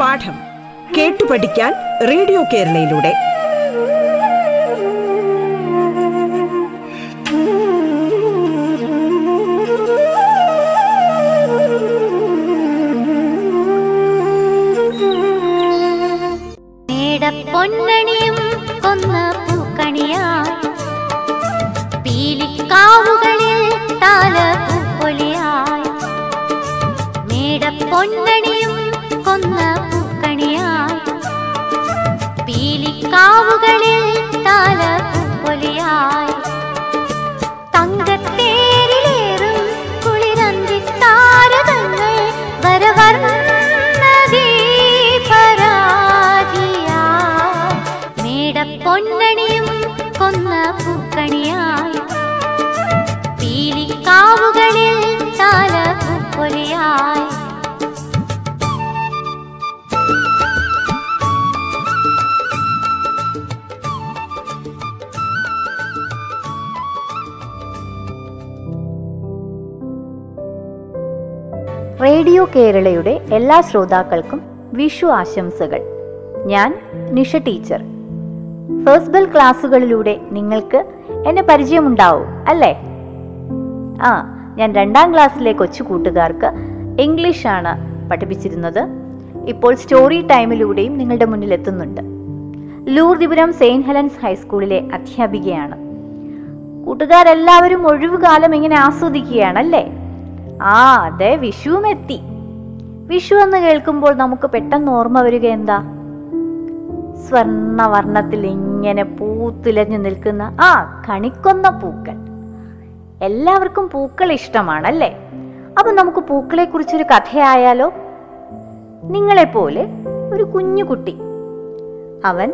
പാഠം കേട്ടു പഠിക്കാൻ റേഡിയോ കേരളയിലൂടെ. പൊന്നണിയും കൊന്ന പൂക്കണിയായി പീലിക്കാവുകളിൽ താല പൂപ്പൊലിയായി മേടപ്പൊന്നണിയും കൊന്ന പൂക്കണിയായി. പീലിക്കാവുകളിൽ റേഡിയോ കേരളയുടെ എല്ലാ ശ്രോതാക്കൾക്കും വിഷു ആശംസകൾ. ഞാൻ നിഷ ടീച്ചർ. ഫസ്റ്റ് ബെൽ ക്ലാസ്സുകളിലൂടെ നിങ്ങൾക്ക് എന്നെ പരിചയമുണ്ടാവും അല്ലേ? ആ ഞാൻ രണ്ടാം ക്ലാസ്സിലെ കൊച്ചു കൂട്ടുകാർക്ക് ഇംഗ്ലീഷാണ് പഠിപ്പിച്ചിരുന്നത്. ഇപ്പോൾ സ്റ്റോറി ടൈമിലൂടെയും നിങ്ങളുടെ മുന്നിൽ എത്തുന്നുണ്ട്. ലൂർദിപുരം സെയിന്റ് ഹെലൻസ് ഹൈസ്കൂളിലെ അധ്യാപികയാണ്. കൂട്ടുകാരെല്ലാവരും ഒഴിവുകാലം ഇങ്ങനെ ആസ്വദിക്കുകയാണല്ലേ? ആ അതെ വിഷുവും എത്തി വിഷു എന്ന് കേൾക്കുമ്പോൾ നമുക്ക് പെട്ടെന്ന് ഓർമ്മ വരിക എന്താ സ്വർണവർണത്തിൽ ഇങ്ങനെ പൂത്തുലഞ്ഞു നിൽക്കുന്ന ആ കണിക്കൊന്ന പൂക്കൾ. എല്ലാവർക്കും പൂക്കൾ ഇഷ്ടമാണല്ലേ? അപ്പൊ നമുക്ക് പൂക്കളെ കുറിച്ചൊരു കഥയായാലോ? നിങ്ങളെപ്പോലെ ഒരു കുഞ്ഞുകുട്ടി അവൻ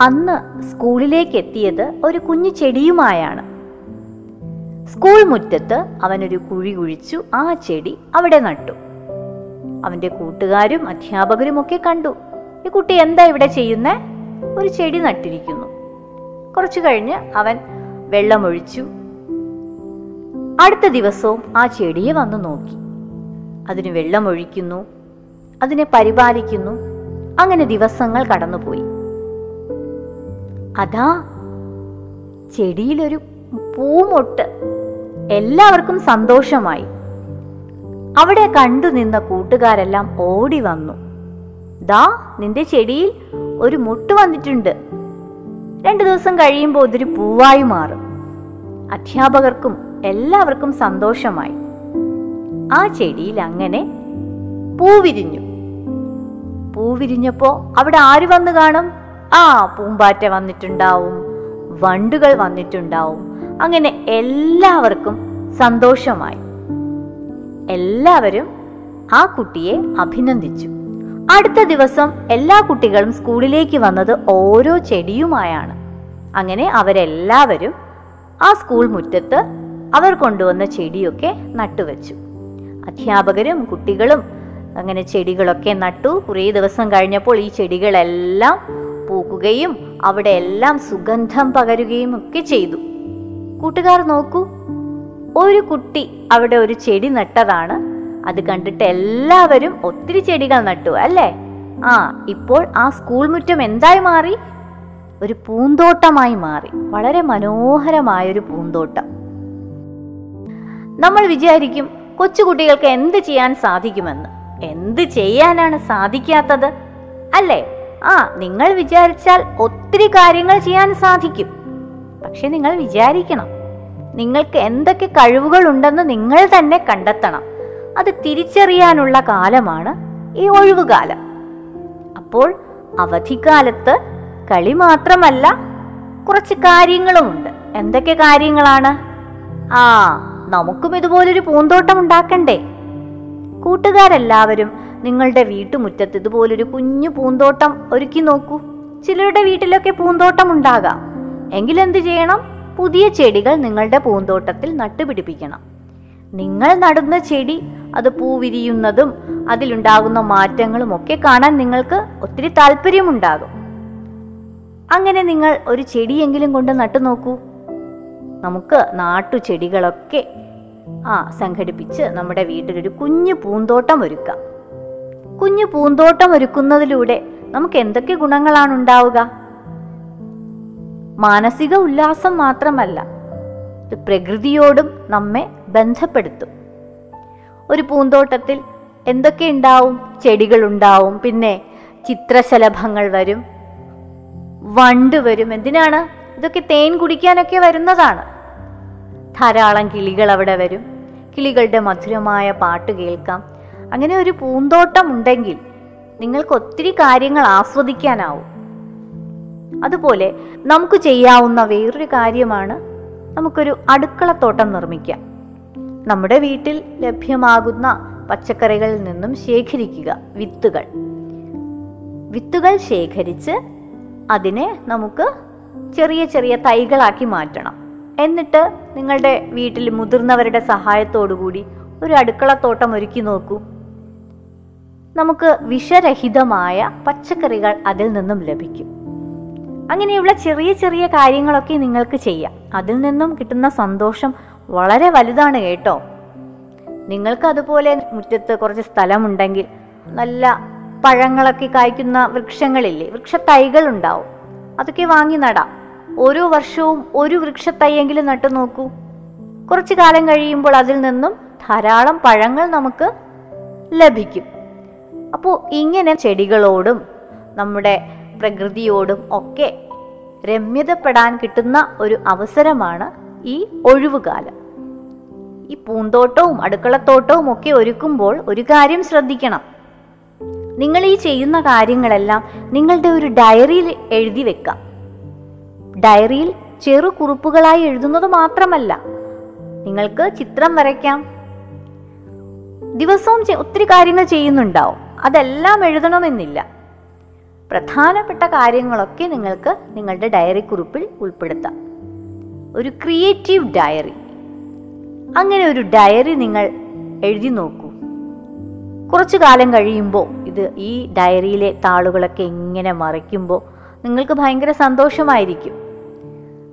അന്ന് സ്കൂളിലേക്ക് എത്തിയത് ഒരു കുഞ്ഞു ചെടിയുമായാണ്. സ്കൂൾ മുറ്റത്ത് അവനൊരു കുഴി കുഴിച്ചു ആ ചെടി അവിടെ നട്ടു. അവന്റെ കൂട്ടുകാരും അധ്യാപകരും ഒക്കെ കണ്ടു. ഈ കുട്ടി എന്താ ഇവിടെ ചെയ്യുന്നേ? ഒരു ചെടി നട്ടിരിക്കുന്നു. കുറച്ചു കഴിഞ്ഞ് അവൻ വെള്ളമൊഴിച്ചു. അടുത്ത ദിവസവും ആ ചെടിയെ വന്നു നോക്കി. അതിന് വെള്ളമൊഴിക്കുന്നു അതിനെ പരിപാലിക്കുന്നു. അങ്ങനെ ദിവസങ്ങൾ കടന്നുപോയി. അതാ ചെടിയിലൊരു പൂമൊട്ട് എല്ലാവർക്കും സന്തോഷമായി. അവിടെ കണ്ടു നിന്ന കൂട്ടുകാരെല്ലാം ഓടി വന്നു. ദാ നിന്റെ ചെടിയിൽ ഒരു മുട്ട് വന്നിട്ടുണ്ട്. രണ്ടു ദിവസം കഴിയുമ്പോൾ ഇതൊരു പൂവായി മാറും. അധ്യാപകർക്കും എല്ലാവർക്കും സന്തോഷമായി. ആ ചെടിയിൽ അങ്ങനെ പൂവിരിഞ്ഞു. പൂവിരിഞ്ഞപ്പോ അവിടെ ആര് വന്നു കാണും? ആ പൂമ്പാറ്റ വന്നിട്ടുണ്ടാവും വണ്ടുകൾ വന്നിട്ടുണ്ടാവും. അങ്ങനെ എല്ലാവർക്കും സന്തോഷമായി. എല്ലാവരും ആ കുട്ടിയെ അഭിനന്ദിച്ചു. അടുത്ത ദിവസം എല്ലാ കുട്ടികളും സ്കൂളിലേക്ക് വന്നത് ഓരോ ചെടിയുമായാണ്. അങ്ങനെ അവരെല്ലാവരും ആ സ്കൂൾ മുറ്റത്ത് അവർ കൊണ്ടുവന്ന ചെടിയൊക്കെ നട്ടുവെച്ചു. അധ്യാപകരും കുട്ടികളും അങ്ങനെ ചെടികളൊക്കെ നട്ടു. കുറേ ദിവസം കഴിഞ്ഞപ്പോൾ ഈ ചെടികളെല്ലാം പൂക്കുകയും അവിടെ എല്ലാം സുഗന്ധം പകരുകയും ഒക്കെ ചെയ്തു. കൂട്ടുകാർ നോക്കൂ. ഒരു കുട്ടി അവിടെ ഒരു ചെടി നട്ടതാണ്. അത് കണ്ടിട്ട് എല്ലാവരും ഒത്തിരി ചെടികൾ നട്ടു അല്ലേ? ആ ഇപ്പോൾ ആ സ്കൂൾ മുറ്റം എന്തായി മാറി? ഒരു പൂന്തോട്ടമായി മാറി. വളരെ മനോഹരമായ ഒരു പൂന്തോട്ടം. നമ്മൾ വിചാരിക്കും കൊച്ചുകുട്ടികൾക്ക് എന്ത് ചെയ്യാൻ സാധിക്കുമെന്ന്. എന്ത് ചെയ്യാനാണ് സാധിക്കാത്തത്? അല്ലേ? ആ നിങ്ങൾ വിചാരിച്ചാൽ ഒത്തിരി കാര്യങ്ങൾ ചെയ്യാൻ സാധിക്കും. പക്ഷെ നിങ്ങൾ വിചാരിക്കണം. നിങ്ങൾക്ക് എന്തൊക്കെ കഴിവുകൾ ഉണ്ടെന്ന് നിങ്ങൾ തന്നെ കണ്ടെത്തണം. അത് തിരിച്ചറിയാനുള്ള കാലമാണ് ഈ ഒഴിവുകാലം. അപ്പോൾ അവധിക്കാലത്ത് കളി മാത്രമല്ല കുറച്ച് കാര്യങ്ങളുമുണ്ട് എന്തൊക്കെ കാര്യങ്ങളാണ്? ആ നമുക്കും ഇതുപോലൊരു പൂന്തോട്ടം ഉണ്ടാക്കണ്ടേ? കൂട്ടുകാരെല്ലാവരും നിങ്ങളുടെ വീട്ടുമുറ്റത്ത് ഇതുപോലൊരു കുഞ്ഞു പൂന്തോട്ടം ഒരുക്കി നോക്കൂ. ചിലരുടെ വീട്ടിലൊക്കെ പൂന്തോട്ടം ഉണ്ടാകാം. എങ്കിലെന്ത് ചെയ്യണം പുതിയ ചെടികൾ നിങ്ങളുടെ പൂന്തോട്ടത്തിൽ നട്ടുപിടിപ്പിക്കണം. നിങ്ങൾ നടുന്ന ചെടി അത് പൂവിരിയുന്നതും അതിലുണ്ടാകുന്ന മാറ്റങ്ങളും ഒക്കെ കാണാൻ നിങ്ങൾക്ക് ഒത്തിരി താല്പര്യമുണ്ടാകും. അങ്ങനെ നിങ്ങൾ ഒരു ചെടിയെങ്കിലും കൊണ്ട് നട്ടു നോക്കൂ. നമുക്ക് നാട്ടുചെടികളൊക്കെ ആ സംഘടിപ്പിച്ച് നമ്മുടെ വീട്ടിലൊരു കുഞ്ഞു പൂന്തോട്ടം ഒരുക്കാം. കുഞ്ഞു പൂന്തോട്ടം ഒരുക്കുന്നതിലൂടെ നമുക്ക് എന്തൊക്കെ ഗുണങ്ങളാണ് ഉണ്ടാവുക മാനസിക ഉല്ലാസം മാത്രമല്ല ഇത് പ്രകൃതിയോടും നമ്മെ ബന്ധപ്പെടുത്തും. ഒരു പൂന്തോട്ടത്തിൽ എന്തൊക്കെ ഉണ്ടാവും? ചെടികൾ ഉണ്ടാവും പിന്നെ ചിത്രശലഭങ്ങൾ വരും വണ്ട് വരും. എന്തിനാണ്? ഇതൊക്കെ തേൻ കുടിക്കാനൊക്കെ വരുന്നതാണ്. ധാരാളം കിളികൾ അവിടെ വരും. കിളികളുടെ മധുരമായ പാട്ട് കേൾക്കാം. അങ്ങനെ ഒരു പൂന്തോട്ടം ഉണ്ടെങ്കിൽ നിങ്ങൾക്ക് ഒത്തിരി കാര്യങ്ങൾ ആസ്വദിക്കാനാവും. അതുപോലെ നമുക്ക് ചെയ്യാവുന്ന വേറൊരു കാര്യമാണ് നമുക്കൊരു അടുക്കളത്തോട്ടം നിർമ്മിക്കാം. നമ്മുടെ വീട്ടിൽ ലഭ്യമാകുന്ന പച്ചക്കറികളിൽ നിന്നും ശേഖരിക്കുക വിത്തുകൾ. വിത്തുകൾ ശേഖരിച്ച് അതിനെ നമുക്ക് ചെറിയ ചെറിയ തൈകളാക്കി മാറ്റണം. എന്നിട്ട് നിങ്ങളുടെ വീട്ടിൽ മുതിർന്നവരുടെ സഹായത്തോടു കൂടി ഒരു അടുക്കളത്തോട്ടം ഒരുക്കി നോക്കൂ. നമുക്ക് വിഷരഹിതമായ പച്ചക്കറികൾ അതിൽ നിന്നും ലഭിക്കും. അങ്ങനെയുള്ള ചെറിയ ചെറിയ കാര്യങ്ങളൊക്കെ നിങ്ങൾക്ക് ചെയ്യാം. അതിൽ നിന്നും കിട്ടുന്ന സന്തോഷം വളരെ വലുതാണ് കേട്ടോ. നിങ്ങൾക്ക് അതുപോലെ മുറ്റത്ത് കുറച്ച് സ്ഥലമുണ്ടെങ്കിൽ നല്ല പഴങ്ങളൊക്കെ കായ്ക്കുന്ന വൃക്ഷങ്ങളില്ലേ വൃക്ഷത്തൈകൾ ഉണ്ടാവും. അതൊക്കെ വാങ്ങി നടാം. ഓരോ വർഷവും ഒരു വൃക്ഷത്തൈയെങ്കിലും നട്ടു നോക്കൂ. കുറച്ചു കാലം കഴിയുമ്പോൾ അതിൽ നിന്നും ധാരാളം പഴങ്ങൾ നമുക്ക് ലഭിക്കും. അപ്പോൾ ഇങ്ങനെ ചെടികളോടും നമ്മുടെ പ്രകൃതിയോടും ഒക്കെ രമ്യതപ്പെടാൻ കിട്ടുന്ന ഒരു അവസരമാണ് ഈ ഒഴിവുകാലം. ഈ പൂന്തോട്ടവും അടുക്കളത്തോട്ടവും ഒക്കെ ഒരുക്കുമ്പോൾ ഒരു കാര്യം ശ്രദ്ധിക്കണം. നിങ്ങൾ ഈ ചെയ്യുന്ന കാര്യങ്ങളെല്ലാം നിങ്ങളുടെ ഒരു ഡയറിയിൽ എഴുതി വെക്കാം. ഡയറിയിൽ ചെറു കുറിപ്പുകളായി എഴുതുന്നത് മാത്രമല്ല നിങ്ങൾക്ക് ചിത്രം വരയ്ക്കാം. ദിവസവും ഒത്തിരി കാര്യങ്ങൾ ചെയ്യുന്നുണ്ടാവും. അതെല്ലാം എഴുതണമെന്നില്ല. പ്രധാനപ്പെട്ട കാര്യങ്ങളൊക്കെ നിങ്ങൾക്ക് നിങ്ങളുടെ ഡയറി കുറിപ്പിൽ ഉൾപ്പെടുത്താം. ഒരു ക്രിയേറ്റീവ് ഡയറി. അങ്ങനെ ഒരു ഡയറി നിങ്ങൾ എഴുതി നോക്കൂ. കുറച്ചു കാലം കഴിയുമ്പോൾ ഇത് ഈ ഡയറിയിലെ താളുകളൊക്കെ ഇങ്ങനെ മറിക്കുമ്പോൾ നിങ്ങൾക്ക് ഭയങ്കര സന്തോഷമായിരിക്കും.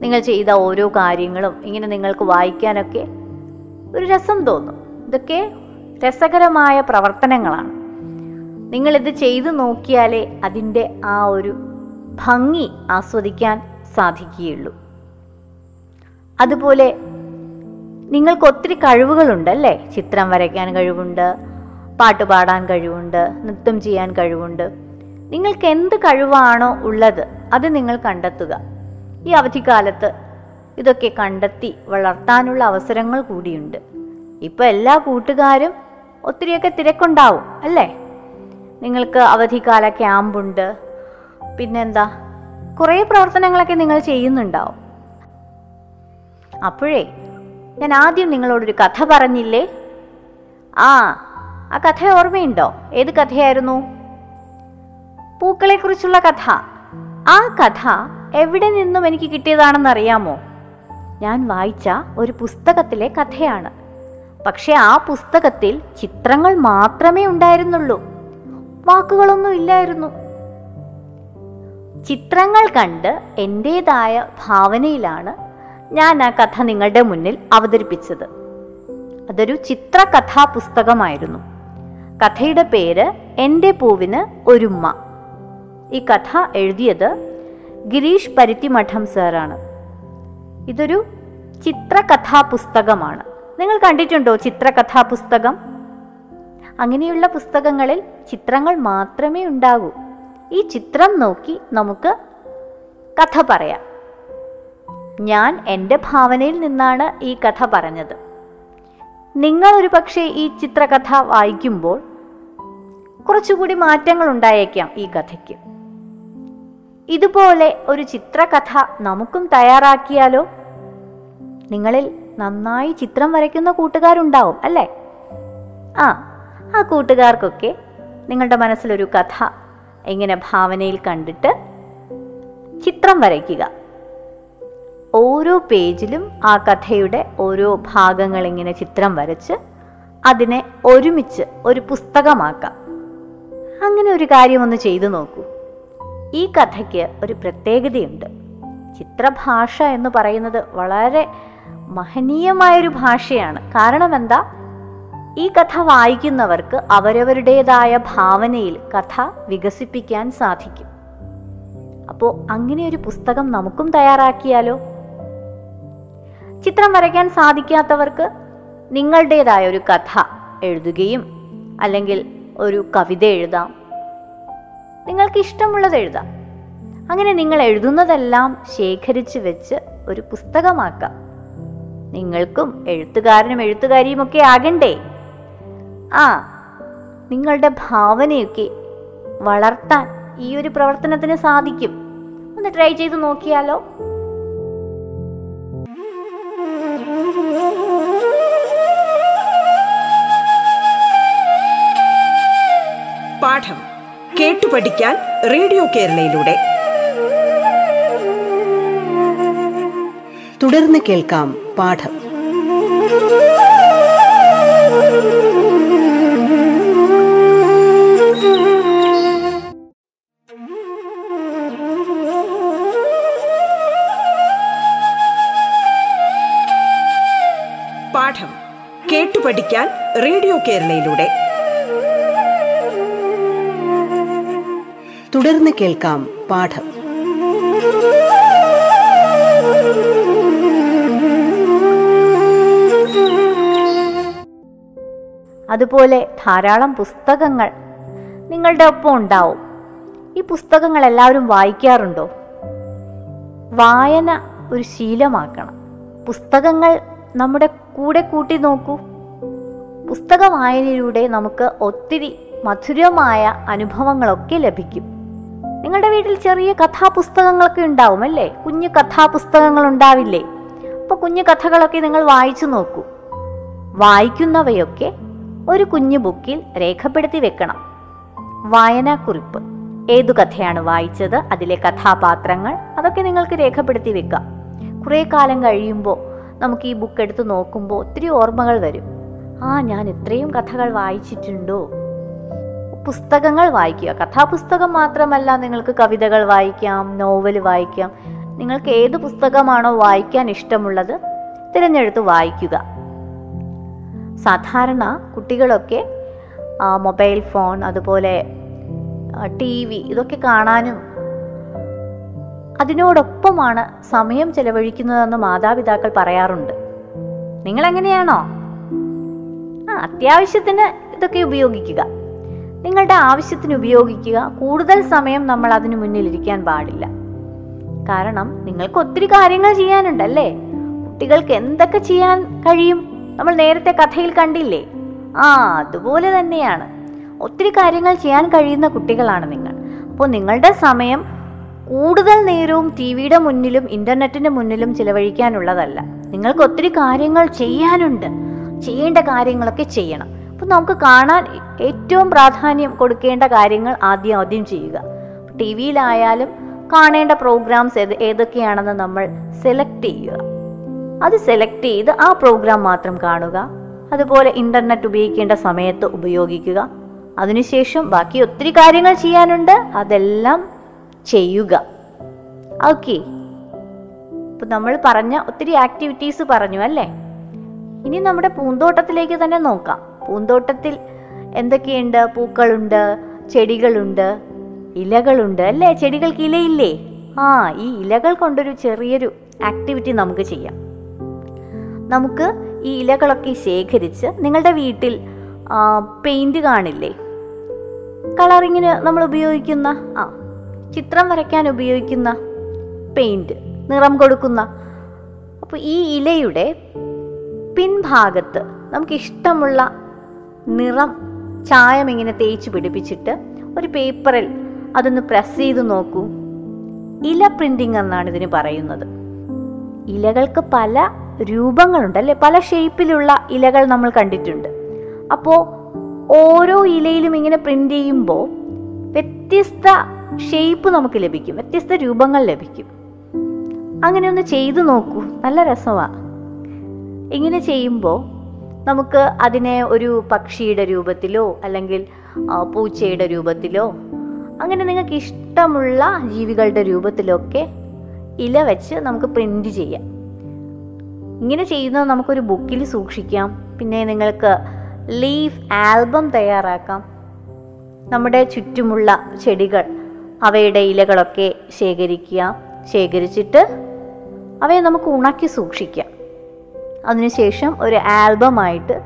നിങ്ങൾ ചെയ്ത ഓരോ കാര്യങ്ങളും ഇങ്ങനെ നിങ്ങൾക്ക് വായിക്കാനൊക്കെ ഒരു രസം തോന്നും. ഇതൊക്കെ രസകരമായ പ്രവർത്തനങ്ങളാണ്. നിങ്ങളിത് ചെയ്തു നോക്കിയാലേ അതിന്റെ ആ ഒരു ഭംഗി ആസ്വദിക്കാൻ സാധിക്കുകയുള്ളൂ. അതുപോലെ നിങ്ങൾക്ക് ഒത്തിരി കഴിവുകളുണ്ടല്ലേ? ചിത്രം വരയ്ക്കാൻ കഴിവുണ്ട് പാട്ട് പാടാൻ കഴിവുണ്ട് നൃത്തം ചെയ്യാൻ കഴിവുണ്ട്. നിങ്ങൾക്ക് എന്ത് കഴിവാണോ ഉള്ളത് അത് നിങ്ങൾ കണ്ടെത്തുക. ഈ അവധിക്കാലത്ത് ഇതൊക്കെ കണ്ടെത്തി വളർത്താനുള്ള അവസരങ്ങൾ കൂടിയുണ്ട്. ഇപ്പോൾ എല്ലാ കൂട്ടുകാരും ഒത്തിരിയൊക്കെ തിരക്കുണ്ടാവും അല്ലേ? നിങ്ങൾക്ക് അവധിക്കാല ക്യാമ്പുണ്ട്. പിന്നെന്താ? കുറേ പ്രവർത്തനങ്ങളൊക്കെ നിങ്ങൾ ചെയ്യുന്നുണ്ടാവും. അപ്പോഴേ ഞാൻ ആദ്യം നിങ്ങളോടൊരു കഥ പറഞ്ഞില്ലേ? ആ ആ കഥ ഓർമ്മയുണ്ടോ? ഏത് കഥയായിരുന്നു? പൂക്കളെക്കുറിച്ചുള്ള കഥ. ആ കഥ എവിടെ നിന്നും എനിക്ക് കിട്ടിയതാണെന്ന് അറിയാമോ ഞാൻ വായിച്ച ഒരു പുസ്തകത്തിലെ കഥയാണ്. പക്ഷെ ആ പുസ്തകത്തിൽ ചിത്രങ്ങൾ മാത്രമേ ഉണ്ടായിരുന്നുള്ളൂ. വാക്കുകളൊന്നും ഇല്ലായിരുന്നു. ചിത്രങ്ങൾ കണ്ട് എന്റെതായ ഭാവനയിലാണ് ഞാൻ ആ കഥ നിങ്ങളുടെ മുന്നിൽ അവതരിപ്പിച്ചത്. അതൊരു ചിത്രകഥാ പുസ്തകമായിരുന്നു. കഥയുടെ പേര് എന്റെ പൂവിന് ഒരുമ്മ. ഈ കഥ എഴുതിയത് ഗിരീഷ് പരുത്തിമഠം സാറാണ്. ഇതൊരു ചിത്രകഥാ പുസ്തകമാണ്. നിങ്ങൾ കണ്ടിട്ടുണ്ടോ ചിത്രകഥാ പുസ്തകം? അങ്ങനെയുള്ള പുസ്തകങ്ങളിൽ ചിത്രങ്ങൾ മാത്രമേ ഉണ്ടാകൂ. ഈ ചിത്രം നോക്കി നമുക്ക് കഥ പറയാം. ഞാൻ എന്റെ ഭാവനയിൽ നിന്നാണ് ഈ കഥ പറഞ്ഞത്. നിങ്ങൾ ഒരു പക്ഷേ ഈ ചിത്രകഥ വായിക്കുമ്പോൾ കുറച്ചുകൂടി മാറ്റങ്ങൾ ഉണ്ടായേക്കാം ഈ കഥയ്ക്ക്. ഇതുപോലെ ഒരു ചിത്രകഥ നമുക്കും തയ്യാറാക്കിയാലോ? നിങ്ങളിൽ നന്നായി ചിത്രം വരയ്ക്കുന്ന കൂട്ടുകാരുണ്ടാവും അല്ലേ? ആ ആ കൂട്ടുകാർക്കൊക്കെ നിങ്ങളുടെ മനസ്സിലൊരു കഥ എങ്ങനെ ഭാവനയിൽ കണ്ടിട്ട് ചിത്രം വരയ്ക്കുക. ഓരോ പേജിലും ആ കഥയുടെ ഓരോ ഭാഗങ്ങൾ ഇങ്ങനെ ചിത്രം വരച്ച് അതിനെ ഒരുമിച്ച് ഒരു പുസ്തകമാക്കാം. അങ്ങനെ ഒരു കാര്യം ഒന്ന് ചെയ്തു നോക്കൂ. ഈ കഥയ്ക്ക് ഒരു പ്രത്യേകതയുണ്ട്. ചിത്രഭാഷ എന്ന് പറയുന്നത് വളരെ മഹനീയമായൊരു ഭാഷയാണ്. കാരണം എന്താ? ഈ കഥ വായിക്കുന്നവർക്ക് അവരവരുടേതായ ഭാവനയിൽ കഥ വികസിപ്പിക്കാൻ സാധിക്കും. അപ്പോൾ അങ്ങനെ ഒരു പുസ്തകം നമുക്കും തയ്യാറാക്കിയാലോ? ചിത്രം വരയ്ക്കാൻ സാധിക്കാത്തവർക്ക് നിങ്ങളുടേതായ ഒരു കഥ എഴുതുകയും അല്ലെങ്കിൽ ഒരു കവിത എഴുതാം. നിങ്ങൾക്ക് ഇഷ്ടമുള്ളത് എഴുതാം. അങ്ങനെ നിങ്ങൾ എഴുതുന്നതെല്ലാം ശേഖരിച്ച് വെച്ച് ഒരു പുസ്തകമാക്കാം. നിങ്ങൾക്കും എഴുത്തുകാരനും എഴുത്തുകാരിയും ഒക്കെ ആകണ്ടേ? ആ നിങ്ങളുടെ ഭാവനയൊക്കെ വളർത്താൻ ഈ ഒരു പ്രവർത്തനത്തിന് സാധിക്കും. ഒന്ന് ട്രൈ ചെയ്ത് നോക്കിയാലോ? പാഠം കേട്ടു പഠിക്കാൻ റേഡിയോ കേരളയിലൂടെ. തുടർന്ന് കേൾക്കാം പാഠം പാഠം. കേരളയിലൂടെ. തുടർന്ന് കേൾക്കാം പാഠം. അതുപോലെ ധാരാളം പുസ്തകങ്ങൾ നിങ്ങളുടെ ഒപ്പം ഉണ്ടാവും. ഈ പുസ്തകങ്ങൾ എല്ലാവരും വായിക്കാറുണ്ടോ? വായന ഒരു ശീലമാക്കണം. പുസ്തകങ്ങൾ നമ്മുടെ കൂടെ കൂട്ടി നോക്കൂ. പുസ്തക വായനയിലൂടെ നമുക്ക് ഒത്തിരി മധുരമായ അനുഭവങ്ങളൊക്കെ ലഭിക്കും. നിങ്ങളുടെ വീട്ടിൽ ചെറിയ കഥാപുസ്തകങ്ങളൊക്കെ ഉണ്ടാവും അല്ലേ? കുഞ്ഞു കഥാപുസ്തകങ്ങൾ ഉണ്ടാവില്ലേ? അപ്പോൾ കുഞ്ഞു കഥകളൊക്കെ നിങ്ങൾ വായിച്ചു നോക്കൂ. വായിക്കുന്നവയൊക്കെ ഒരു കുഞ്ഞു ബുക്കിൽ രേഖപ്പെടുത്തി വെക്കണം. വായനാക്കുറിപ്പ്. ഏതു കഥയാണ് വായിച്ചത്? അതിലെ കഥാപാത്രങ്ങൾ. അതൊക്കെ നിങ്ങൾക്ക് രേഖപ്പെടുത്തി വെക്കാം. കുറേ കാലം കഴിയുമ്പോൾ നമുക്ക് ഈ ബുക്ക് എടുത്ത് നോക്കുമ്പോൾ ഒത്തിരി ഓർമ്മകൾ വരും. ആ ഞാൻ ഇത്രയും കഥകൾ വായിച്ചിട്ടുണ്ടോ? പുസ്തകങ്ങൾ വായിക്കുക. കഥാപുസ്തകം മാത്രമല്ല നിങ്ങൾക്ക് കവിതകൾ വായിക്കാം നോവൽ വായിക്കാം. നിങ്ങൾക്ക് ഏത് പുസ്തകമാണോ വായിക്കാൻ ഇഷ്ടമുള്ളത് തിരഞ്ഞെടുത്ത് വായിക്കുക. സാധാരണ കുട്ടികളൊക്കെ മൊബൈൽ ഫോൺ അതുപോലെ ടി വി ഇതൊക്കെ കാണാനും അതിനോടൊപ്പമാണ് സമയം ചെലവഴിക്കുന്നതെന്ന് മാതാപിതാക്കൾ പറയാറുണ്ട്. ആ അത്യാവശ്യത്തിന് ഇതൊക്കെ ഉപയോഗിക്കുക. നിങ്ങളുടെ ആവശ്യത്തിന് ഉപയോഗിക്കുക. കൂടുതൽ സമയം നമ്മൾ അതിനു മുന്നിലിരിക്കാൻ പാടില്ല. കാരണം നിങ്ങൾക്ക് ഒത്തിരി കാര്യങ്ങൾ ചെയ്യാനുണ്ടല്ലേ കുട്ടികൾക്ക് എന്തൊക്കെ ചെയ്യാൻ കഴിയും? നമ്മൾ നേരത്തെ കഥയിൽ കണ്ടില്ലേ? ആ അതുപോലെ തന്നെയാണ്. ഒത്തിരി കാര്യങ്ങൾ ചെയ്യാൻ കഴിയുന്ന കുട്ടികളാണ് നിങ്ങൾ. അപ്പോൾ നിങ്ങളുടെ സമയം കൂടുതൽ നേരവും ടി വിയുടെ മുന്നിലും ഇന്റർനെറ്റിന്റെ മുന്നിലും ചിലവഴിക്കാനുള്ളതല്ല. നിങ്ങൾക്ക് ഒത്തിരി കാര്യങ്ങൾ ചെയ്യാനുണ്ട്. ചെയ്യേണ്ട കാര്യങ്ങളൊക്കെ ചെയ്യണം. അപ്പം നമുക്ക് കാണാൻ ഏറ്റവും പ്രാധാന്യം കൊടുക്കേണ്ട കാര്യങ്ങൾ ആദ്യം ആദ്യം ചെയ്യുക. ടി വിയിലായാലും കാണേണ്ട പ്രോഗ്രാംസ് ഏത് ഏതൊക്കെയാണെന്ന് നമ്മൾ സെലക്ട് ചെയ്യുക. അത് സെലക്ട് ചെയ്ത് ആ പ്രോഗ്രാം മാത്രം കാണുക. അതുപോലെ ഇന്റർനെറ്റ് ഉപയോഗിക്കേണ്ട സമയത്ത് ഉപയോഗിക്കുക. അതിനുശേഷം ബാക്കി ഒത്തിരി കാര്യങ്ങൾ ചെയ്യാനുണ്ട്. അതെല്ലാം ചെയ്യുക. ഓക്കെ. അപ്പം നമ്മൾ പറഞ്ഞ ഒത്തിരി ആക്ടിവിറ്റീസ് പറഞ്ഞു അല്ലേ? ഇനി നമ്മുടെ പൂന്തോട്ടത്തിലേക്ക് തന്നെ നോക്കാം. പൂന്തോട്ടത്തിൽ എന്തൊക്കെയുണ്ട്? പൂക്കളുണ്ട് ചെടികളുണ്ട് ഇലകളുണ്ട് അല്ലേ? ചെടികൾക്ക് ഇലയില്ലേ? ആ ഈ ഇലകൾ കൊണ്ടൊരു ചെറിയൊരു ആക്ടിവിറ്റി നമുക്ക് ചെയ്യാം. നമുക്ക് ഈ ഇലകളൊക്കെ ശേഖരിച്ച് നിങ്ങളുടെ വീട്ടിൽ പെയിന്റ് കാണില്ലേ? കളറിങ്ങിന് നമ്മൾ ഉപയോഗിക്കുന്ന ആ ചിത്രം വരയ്ക്കാൻ ഉപയോഗിക്കുന്ന പെയിന്റ് നിറം കൊടുക്കുന്ന. അപ്പോൾ ഈ ഇലയുടെ പിൻഭാഗത്ത് നമുക്ക് ഇഷ്ടമുള്ള നിറം ചായം ഇങ്ങനെ തേച്ച് പിടിപ്പിച്ചിട്ട് ഒരു പേപ്പറിൽ അതൊന്ന് പ്രസ് ചെയ്ത് നോക്കൂ. ഇല പ്രിന്റിംഗ് എന്നാണ് ഇതിന് പറയുന്നത്. ഇലകൾക്ക് പല രൂപങ്ങളുണ്ട് അല്ലെ പല ഷേപ്പിലുള്ള ഇലകൾ നമ്മൾ കണ്ടിട്ടുണ്ട്. അപ്പോൾ ഓരോ ഇലയിലും ഇങ്ങനെ പ്രിന്റ് ചെയ്യുമ്പോൾ വ്യത്യസ്ത ഷേപ്പ് നമുക്ക് ലഭിക്കും വ്യത്യസ്ത രൂപങ്ങൾ ലഭിക്കും. അങ്ങനെ ഒന്ന് ചെയ്തു നോക്കൂ. നല്ല രസമാണ് ഇങ്ങനെ ചെയ്യുമ്പോൾ നമുക്ക് അതിനെ ഒരു പക്ഷിയുടെ രൂപത്തിലോ അല്ലെങ്കിൽ പൂച്ചയുടെ രൂപത്തിലോ അങ്ങനെ നിങ്ങൾക്ക് ഇഷ്ടമുള്ള ജീവികളുടെ രൂപത്തിലൊക്കെ ഇല വെച്ച് നമുക്ക് പ്രിന്റ് ചെയ്യാം. ഇങ്ങനെ ചെയ്യുന്നത് നമുക്കൊരു ബുക്കിൽ സൂക്ഷിക്കാം. പിന്നെ നിങ്ങൾക്ക് ലീഫ് ആൽബം തയ്യാറാക്കാം. നമ്മുടെ ചുറ്റുമുള്ള ചെടികൾ അവയുടെ ഇലകളൊക്കെ ശേഖരിക്കുക ശേഖരിച്ചിട്ട് അവയെ നമുക്ക് ഉണക്കി സൂക്ഷിക്കാം. അതിനുശേഷം ഒരു ആൽബമായിട്ട്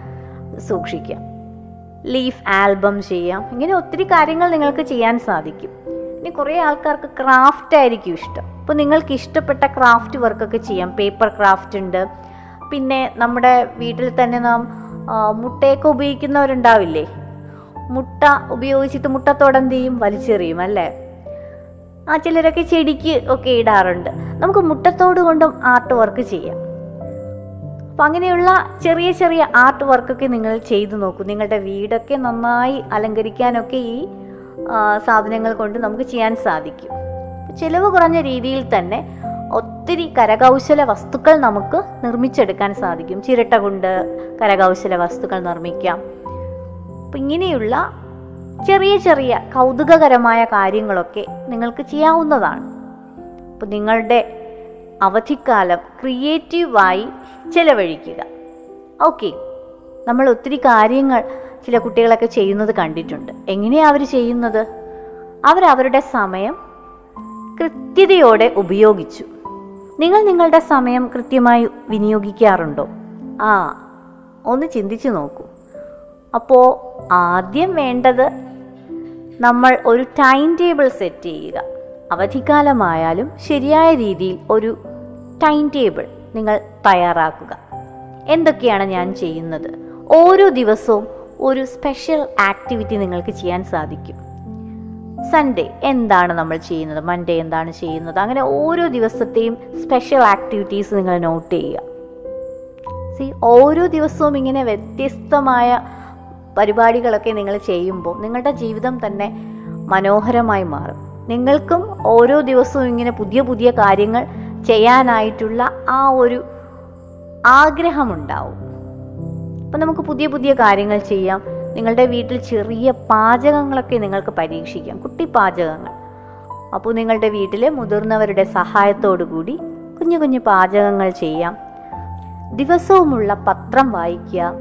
സൂക്ഷിക്കാം. ലീഫ് ആൽബം ചെയ്യാം. ഇങ്ങനെ ഒത്തിരി കാര്യങ്ങൾ നിങ്ങൾക്ക് ചെയ്യാൻ സാധിക്കും. ഇനി കുറേ ആൾക്കാർക്ക് ക്രാഫ്റ്റ് ആയിരിക്കും ഇഷ്ടം. അപ്പോൾ നിങ്ങൾക്ക് ഇഷ്ടപ്പെട്ട ക്രാഫ്റ്റ് വർക്കൊക്കെ ചെയ്യാം. പേപ്പർ ക്രാഫ്റ്റ് ഉണ്ട്. പിന്നെ നമ്മുടെ വീട്ടിൽ തന്നെ നാം മുട്ടയൊക്കെ ഉപയോഗിക്കുന്നവരുണ്ടാവില്ലേ? മുട്ട ഉപയോഗിച്ചിട്ട് മുട്ടത്തോടെ എന്ത് ചെയ്യും വലിച്ചെറിയും അല്ലേ? ആ ചിലരൊക്കെ ചെടിക്ക് ഒക്കെ ഇടാറുണ്ട്. നമുക്ക് മുട്ടത്തോട് കൊണ്ടും ആർട്ട് വർക്ക് ചെയ്യാം. അപ്പം അങ്ങനെയുള്ള ചെറിയ ചെറിയ ആർട്ട് വർക്കൊക്കെ നിങ്ങൾ ചെയ്തു നോക്കൂ. നിങ്ങളുടെ വീടൊക്കെ നന്നായി അലങ്കരിക്കാനൊക്കെ ഈ സാധനങ്ങൾ കൊണ്ട് നമുക്ക് ചെയ്യാൻ സാധിക്കും. ചിലവ് കുറഞ്ഞ രീതിയിൽ തന്നെ ഒത്തിരി കരകൗശല വസ്തുക്കൾ നമുക്ക് നിർമ്മിച്ചെടുക്കാൻ സാധിക്കും. ചിരട്ട കൊണ്ട് കരകൗശല വസ്തുക്കൾ നിർമ്മിക്കാം. അപ്പം ഇങ്ങനെയുള്ള ചെറിയ ചെറിയ കൗതുകകരമായ കാര്യങ്ങളൊക്കെ നിങ്ങൾക്ക് ചെയ്യാവുന്നതാണ്. അപ്പം നിങ്ങളുടെ അവധിക്കാലം ക്രിയേറ്റീവായി ചിലവഴിക്കുക. ഓക്കെ. നമ്മൾ ഒത്തിരി കാര്യങ്ങൾ ചില കുട്ടികളൊക്കെ ചെയ്യുന്നത് കണ്ടിട്ടുണ്ട്. എങ്ങനെയാണ് അവർ ചെയ്യുന്നത്? അവർ അവരുടെ സമയം കൃത്യതയോടെ ഉപയോഗിച്ചു. നിങ്ങൾ നിങ്ങളുടെ സമയം കൃത്യമായി വിനിയോഗിക്കാറുണ്ടോ? ആ ഒന്ന് ചിന്തിച്ചു നോക്കൂ. അപ്പോൾ ആദ്യം വേണ്ടത് നമ്മൾ ഒരു ടൈം ടേബിൾ സെറ്റ് ചെയ്യുക. അവധിക്കാലമായാലും ശരിയായ രീതിയിൽ ഒരു ടൈം ടേബിൾ നിങ്ങൾ തയ്യാറാക്കുക. എന്തൊക്കെയാണ് ഞാൻ ചെയ്യുന്നത്? ഓരോ ദിവസവും ഒരു സ്പെഷ്യൽ ആക്ടിവിറ്റി നിങ്ങൾക്ക് ചെയ്യാൻ സാധിക്കും. സൺഡേ എന്താണ് നമ്മൾ ചെയ്യുന്നത്? മൺഡേ എന്താണ് ചെയ്യുന്നത്? അങ്ങനെ ഓരോ ദിവസത്തെയും സ്പെഷ്യൽ ആക്ടിവിറ്റീസ് നിങ്ങൾ നോട്ട് ചെയ്യുക. സി ഓരോ ദിവസവും ഇങ്ങനെ വ്യത്യസ്തമായ പരിപാടികളൊക്കെ നിങ്ങൾ ചെയ്യുമ്പോൾ നിങ്ങളുടെ ജീവിതം തന്നെ മനോഹരമായി മാറും. നിങ്ങൾക്കും ഓരോ ദിവസവും ഇങ്ങനെ പുതിയ പുതിയ കാര്യങ്ങൾ ചെയ്യാനായിട്ടുള്ള ആ ഒരു ആഗ്രഹമുണ്ടാവും. അപ്പം നമുക്ക് പുതിയ പുതിയ കാര്യങ്ങൾ ചെയ്യാം. നിങ്ങളുടെ വീട്ടിൽ ചെറിയ പാചകങ്ങളൊക്കെ നിങ്ങൾക്ക് പരീക്ഷിക്കാം. കുട്ടി പാചകങ്ങൾ. അപ്പോൾ നിങ്ങളുടെ വീട്ടിലെ മുതിർന്നവരുടെ സഹായത്തോടു കൂടി കുഞ്ഞു കുഞ്ഞു പാചകങ്ങൾ ചെയ്യാം. ദിവസവുമുള്ള പത്രം വായിക്കുക.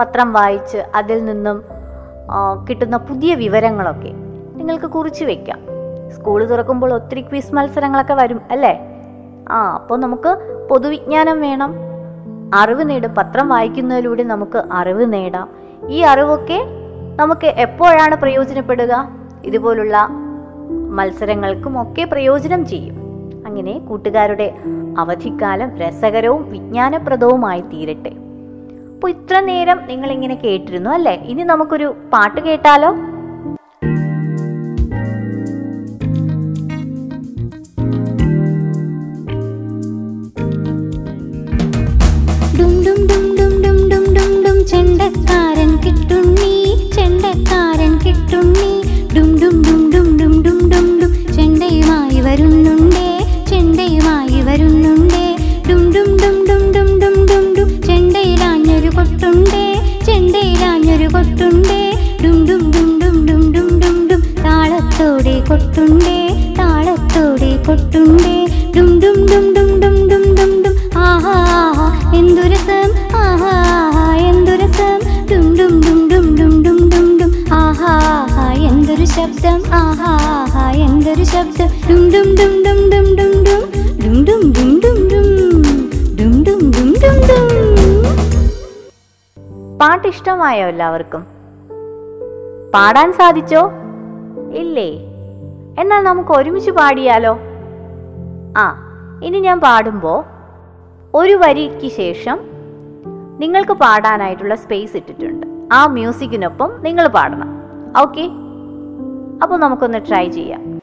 പത്രം വായിച്ച് അതിൽ നിന്നും കിട്ടുന്ന പുതിയ വിവരങ്ങളൊക്കെ നിങ്ങൾക്ക് കുറിച്ച് വെക്കാം. സ്കൂൾ തുറക്കുമ്പോൾ ഒത്തിരി ക്വിസ് മത്സരങ്ങളൊക്കെ വരും അല്ലേ? ആ അപ്പോൾ നമുക്ക് പൊതുവിജ്ഞാനം വേണം. അറിവ് നേടും പത്രം വായിക്കുന്നതിലൂടെ നമുക്ക് അറിവ് നേടാം. ഈ അറിവൊക്കെ നമുക്ക് എപ്പോഴാണ് പ്രയോജനപ്പെടുക? ഇതുപോലുള്ള മത്സരങ്ങൾക്കും ഒക്കെ പ്രയോജനം ചെയ്യും. അങ്ങനെ കൂട്ടുകാരുടെ അവധിക്കാലം രസകരവും വിജ്ഞാനപ്രദവുമായി തീരട്ടെ. അപ്പോൾ ഇത്ര നേരം നിങ്ങൾ ഇങ്ങനെ കേട്ടിരുന്നു അല്ലേ? ഇനി നമുക്കൊരു പാട്ട് കേട്ടാലോ? ചെണ്ടക്കാരൻ കിട്ടുണ്ണി ഡും ഡും ഡും ഡും ഡും ഡും ഡും ഡും ചെണ്ടയുമായി വരുന്നുണ്ടേ ചെണ്ടയുമായി വരുന്നുണ്ടേ ഡും ഡും ഡും ഡും ഡും ഡും ഡും ഡും ചെണ്ടയിലാഞ്ഞൊരു കൊട്ടുണ്ടേ ചെണ്ടയിലാഞ്ഞൊരു കൊട്ടുണ്ടേ ഡും ഡും ഡും ഡും ഡും ഡും ഡും ഡും താളത്തോടെ കൊട്ടുണ്ടേ താളത്തോടെ കൊട്ടുണ്ടേ ഡും ഡും ഡും ഇഷ്ടമായോ എല്ലാവർക്കും? പാടാൻ സാധിച്ചോ? ഇല്ലേ. എന്നാൽ നമുക്ക് ഒരുമിച്ച് പാടിയാലോ? ആ ഇനി ഞാൻ പാടുമ്പോൾ ഒരു വരിക്ക് ശേഷം നിങ്ങൾക്ക് പാടാനായിട്ടുള്ള സ്പേസ് ഇട്ടിട്ടുണ്ട്. ആ മ്യൂസിക്കിനൊപ്പം നിങ്ങൾ പാടണം. ഓക്കെ അപ്പോൾ നമുക്കൊന്ന് ട്രൈ ചെയ്യാം.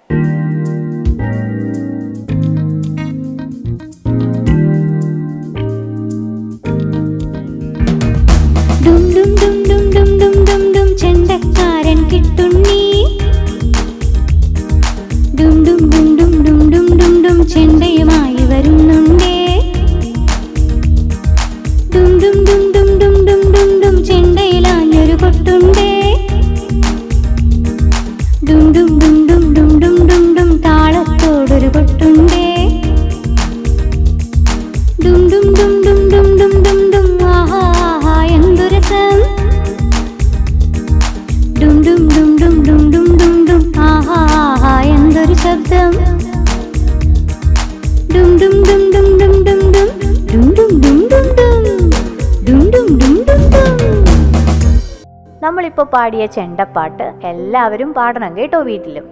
നമ്മളിപ്പോൾ പാടിയ ചെണ്ടപ്പാട്ട് എല്ലാവരും പാടണം കേട്ടോ വീട്ടിലും.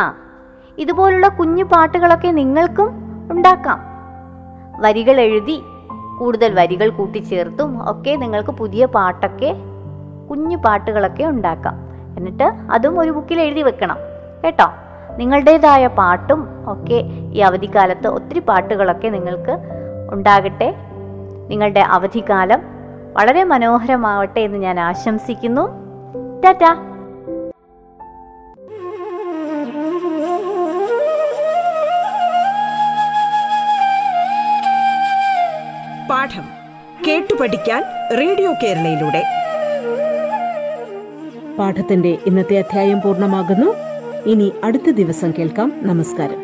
ആ ഇതുപോലുള്ള കുഞ്ഞു പാട്ടുകളൊക്കെ നിങ്ങൾക്കും ഉണ്ടാക്കാം. വരികൾ എഴുതി കൂടുതൽ വരികൾ കൂട്ടിച്ചേർത്തും ഒക്കെ നിങ്ങൾക്ക് പുതിയ പാട്ടൊക്കെ കുഞ്ഞു പാട്ടുകളൊക്കെ ഉണ്ടാക്കാം. എന്നിട്ട് അതും ഒരു ബുക്കിൽ എഴുതി വെക്കണം കേട്ടോ? നിങ്ങളുടേതായ പാട്ടും ഒക്കെ ഈ അവധിക്കാലത്ത് ഒത്തിരി പാട്ടുകളൊക്കെ നിങ്ങൾക്ക് ഉണ്ടാകട്ടെ. നിങ്ങളുടെ അവധിക്കാലം വളരെ മനോഹരമാവട്ടെ എന്ന് ഞാൻ ആശംസിക്കുന്നു. ടാറ്റാ. പാഠം കേട്ടു പഠിക്കാൻ റേഡിയോ കേരളയിലൂടെ. പാഠത്തിന്റെ ഇന്നത്തെ അധ്യായം പൂർണമാകുന്നു. ഇനി അടുത്ത ദിവസം കേൾക്കാം. നമസ്കാരം.